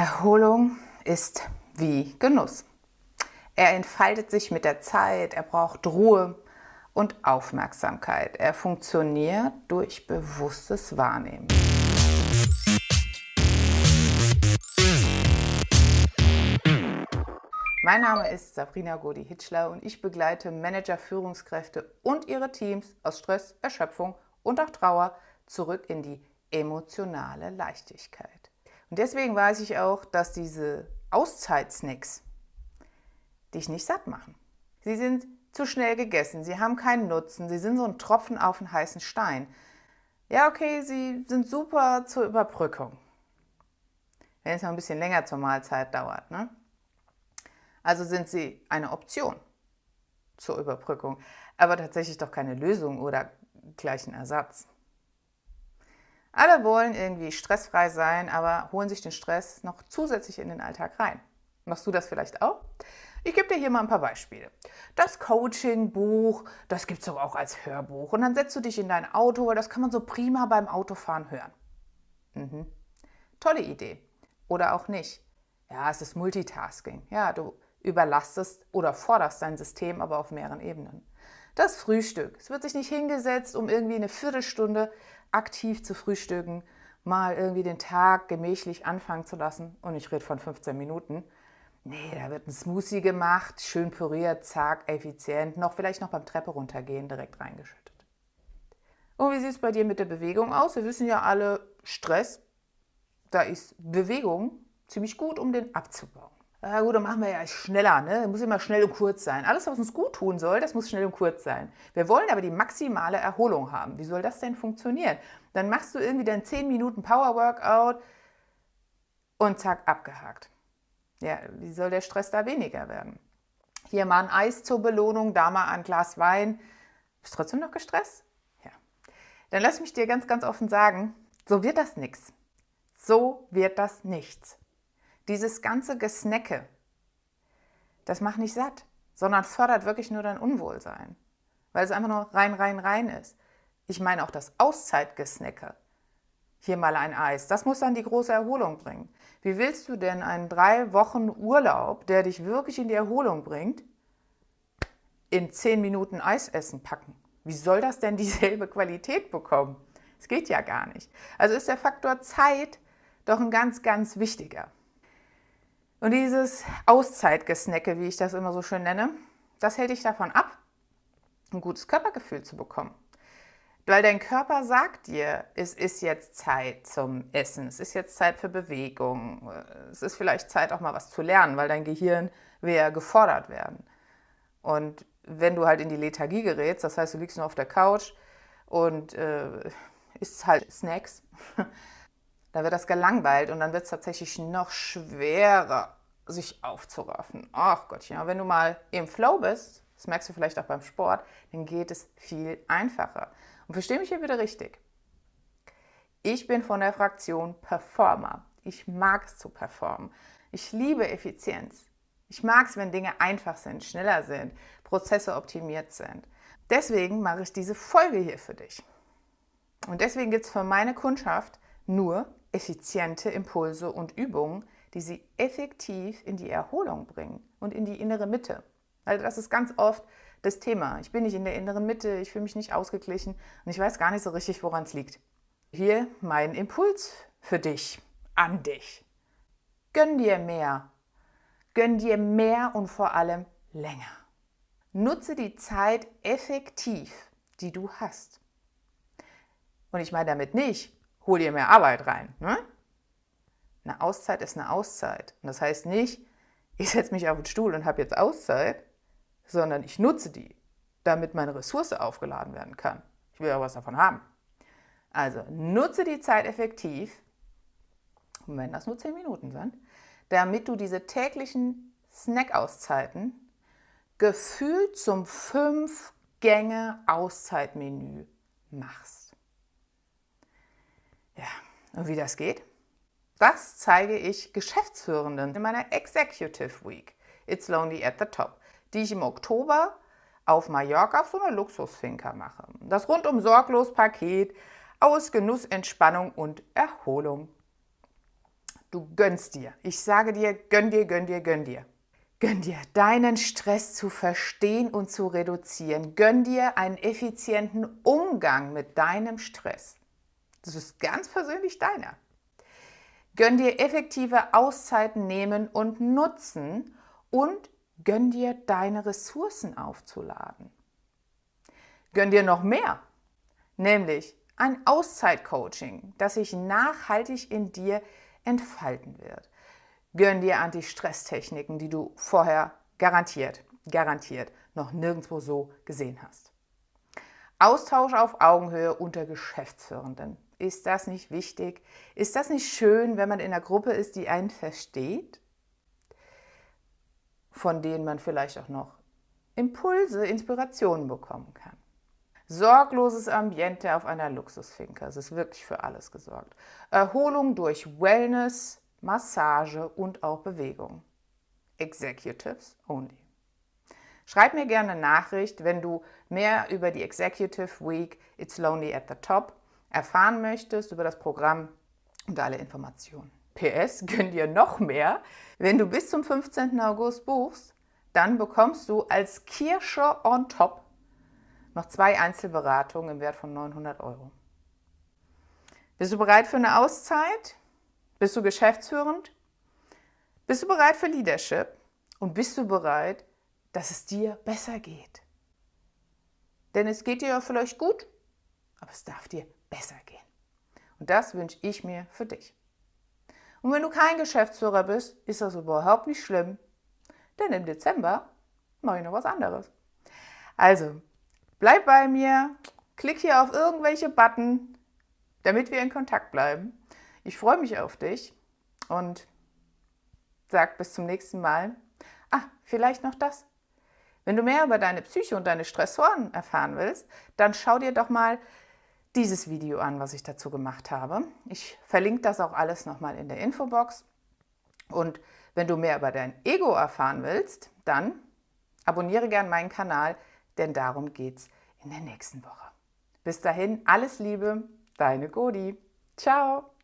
Erholung ist wie Genuss. Er entfaltet sich mit der Zeit, er braucht Ruhe und Aufmerksamkeit. Er funktioniert durch bewusstes Wahrnehmen. Mein Name ist Sabrina Godi-Hitschler und ich begleite Manager, Führungskräfte und ihre Teams aus Stress, Erschöpfung und auch Trauer zurück in die emotionale Leichtigkeit. Und deswegen weiß ich auch, dass diese Auszeitsnacks dich nicht satt machen. Sie sind zu schnell gegessen, sie haben keinen Nutzen, sie sind so ein Tropfen auf einen heißen Stein. Ja, okay, sie sind super zur Überbrückung. Wenn es noch ein bisschen länger zur Mahlzeit dauert. Ne? Also sind sie eine Option zur Überbrückung, aber tatsächlich doch keine Lösung oder gleichen Ersatz. Alle wollen irgendwie stressfrei sein, aber holen sich den Stress noch zusätzlich in den Alltag rein. Machst du das vielleicht auch? Ich gebe dir hier mal ein paar Beispiele. Das Coaching-Buch, das gibt es doch auch als Hörbuch. Und dann setzt du dich in dein Auto, weil das kann man so prima beim Autofahren hören. Mhm. Tolle Idee. Oder auch nicht. Ja, es ist Multitasking. Ja, du überlastest oder forderst dein System aber auf mehreren Ebenen. Das Frühstück. Es wird sich nicht hingesetzt, um irgendwie eine Viertelstunde aktiv zu frühstücken, mal irgendwie den Tag gemächlich anfangen zu lassen. Und ich rede von 15 Minuten. Nee, da wird ein Smoothie gemacht, schön püriert, zack, effizient, noch vielleicht noch beim Treppe runtergehen direkt reingeschüttet. Und wie sieht es bei dir mit der Bewegung aus? Wir wissen ja alle, Stress, da ist Bewegung ziemlich gut, um den abzubauen. Ja gut, dann machen wir ja schneller, ne? Muss immer schnell und kurz sein. Alles, was uns gut tun soll, das muss schnell und kurz sein. Wir wollen aber die maximale Erholung haben. Wie soll das denn funktionieren? Dann machst du irgendwie dein 10 Minuten Power Workout und zack, abgehakt. Ja, wie soll der Stress da weniger werden? Hier mal ein Eis zur Belohnung, da mal ein Glas Wein. Bist trotzdem noch gestresst? Ja. Dann lass mich dir ganz, ganz offen sagen, so wird das nichts. So wird das nichts. Dieses ganze Gesnecke, das macht nicht satt, sondern fördert wirklich nur dein Unwohlsein, weil es einfach nur rein, rein, rein ist. Ich meine auch das Auszeitgesnecke. Hier mal ein Eis, das muss dann die große Erholung bringen. Wie willst du denn einen drei Wochen Urlaub, der dich wirklich in die Erholung bringt, in zehn Minuten Eisessen packen? Wie soll das denn dieselbe Qualität bekommen? Es geht ja gar nicht. Also ist der Faktor Zeit doch ein ganz, ganz wichtiger. Und dieses Auszeitgesnecke, wie ich das immer so schön nenne, das hält dich davon ab, ein gutes Körpergefühl zu bekommen. Weil dein Körper sagt dir, es ist jetzt Zeit zum Essen, es ist jetzt Zeit für Bewegung, es ist vielleicht Zeit auch mal was zu lernen, weil dein Gehirn will ja gefordert werden. Und wenn du halt in die Lethargie gerätst, das heißt, du liegst nur auf der Couch und äh, isst halt Snacks, Da wird das gelangweilt und dann wird es tatsächlich noch schwerer, sich aufzuraffen. Ach Gott, ja, wenn du mal im Flow bist, das merkst du vielleicht auch beim Sport, dann geht es viel einfacher. Und verstehe mich hier wieder richtig. Ich bin von der Fraktion Performer. Ich mag es zu performen. Ich liebe Effizienz. Ich mag es, wenn Dinge einfach sind, schneller sind, Prozesse optimiert sind. Deswegen mache ich diese Folge hier für dich. Und deswegen gibt es für meine Kundschaft nur effiziente Impulse und Übungen, die sie effektiv in die Erholung bringen und in die innere Mitte. Also das ist ganz oft das Thema. Ich bin nicht in der inneren Mitte, ich fühle mich nicht ausgeglichen und ich weiß gar nicht so richtig, woran es liegt. Hier mein Impuls für dich, an dich. Gönn dir mehr. Gönn dir mehr und vor allem länger. Nutze die Zeit effektiv, die du hast. Und ich meine damit nicht, hol dir mehr Arbeit rein. Ne? Eine Auszeit ist eine Auszeit. Und das heißt nicht, ich setze mich auf den Stuhl und habe jetzt Auszeit, sondern ich nutze die, damit meine Ressource aufgeladen werden kann. Ich will ja was davon haben. Also nutze die Zeit effektiv, wenn das nur 10 Minuten sind, damit du diese täglichen Snack-Auszeiten gefühlt zum 5-Gänge-Auszeitmenü machst. Und wie das geht? Das zeige ich Geschäftsführenden in meiner Executive Week, It's Lonely at the Top, die ich im Oktober auf Mallorca auf so einer Luxusfinker mache. Das rundum sorglos Paket aus Genuss, Entspannung und Erholung. du gönnst dir. Ich sage dir, gönn dir, gönn dir, gönn dir. Gönn dir, deinen Stress zu verstehen und zu reduzieren. Gönn dir einen effizienten Umgang mit deinem Stress. Das ist ganz persönlich deiner. Gönn dir effektive Auszeiten nehmen und nutzen und gönn dir deine Ressourcen aufzuladen. Gönn dir noch mehr, nämlich ein Auszeitcoaching, das sich nachhaltig in dir entfalten wird. Gönn dir Anti-Stress-Techniken, die du vorher garantiert, garantiert noch nirgendwo so gesehen hast. Austausch auf Augenhöhe unter Geschäftsführenden. Ist das nicht wichtig? Ist das nicht schön, wenn man in einer Gruppe ist, die einen versteht? Von denen man vielleicht auch noch Impulse, Inspirationen bekommen kann. Sorgloses Ambiente auf einer Luxusfinke. Es ist wirklich für alles gesorgt. Erholung durch Wellness, Massage und auch Bewegung. Executives only. Schreib mir gerne eine Nachricht, wenn du mehr über die Executive Week It's Lonely at the Top erfahren möchtest, über das Programm und alle Informationen. PS, gönn dir noch mehr. Wenn du bis zum 15. August buchst, dann bekommst du als Kirsche on top noch zwei Einzelberatungen im Wert von 900 Euro. Bist du bereit für eine Auszeit? Bist du geschäftsführend? Bist du bereit für Leadership? Und bist du bereit, dass es dir besser geht? Denn es geht dir ja vielleicht gut, aber es darf dir besser gehen. Und das wünsche ich mir für dich. Und wenn du kein Geschäftsführer bist, ist das überhaupt nicht schlimm, denn im Dezember mache ich noch was anderes. Also, Bleib bei mir, klick hier auf irgendwelche Button, damit wir in Kontakt bleiben. Ich freue mich auf dich und sag bis zum nächsten Mal. Ah, vielleicht noch das. Wenn du mehr über deine Psyche und deine Stressoren erfahren willst, dann schau dir doch mal dieses Video an, was ich dazu gemacht habe. Ich verlinke das auch alles nochmal in der Infobox. Und wenn du mehr über dein Ego erfahren willst, dann abonniere gern meinen Kanal denn darum geht's in der nächsten Woche. Bis dahin, alles Liebe, deine Godi. Ciao.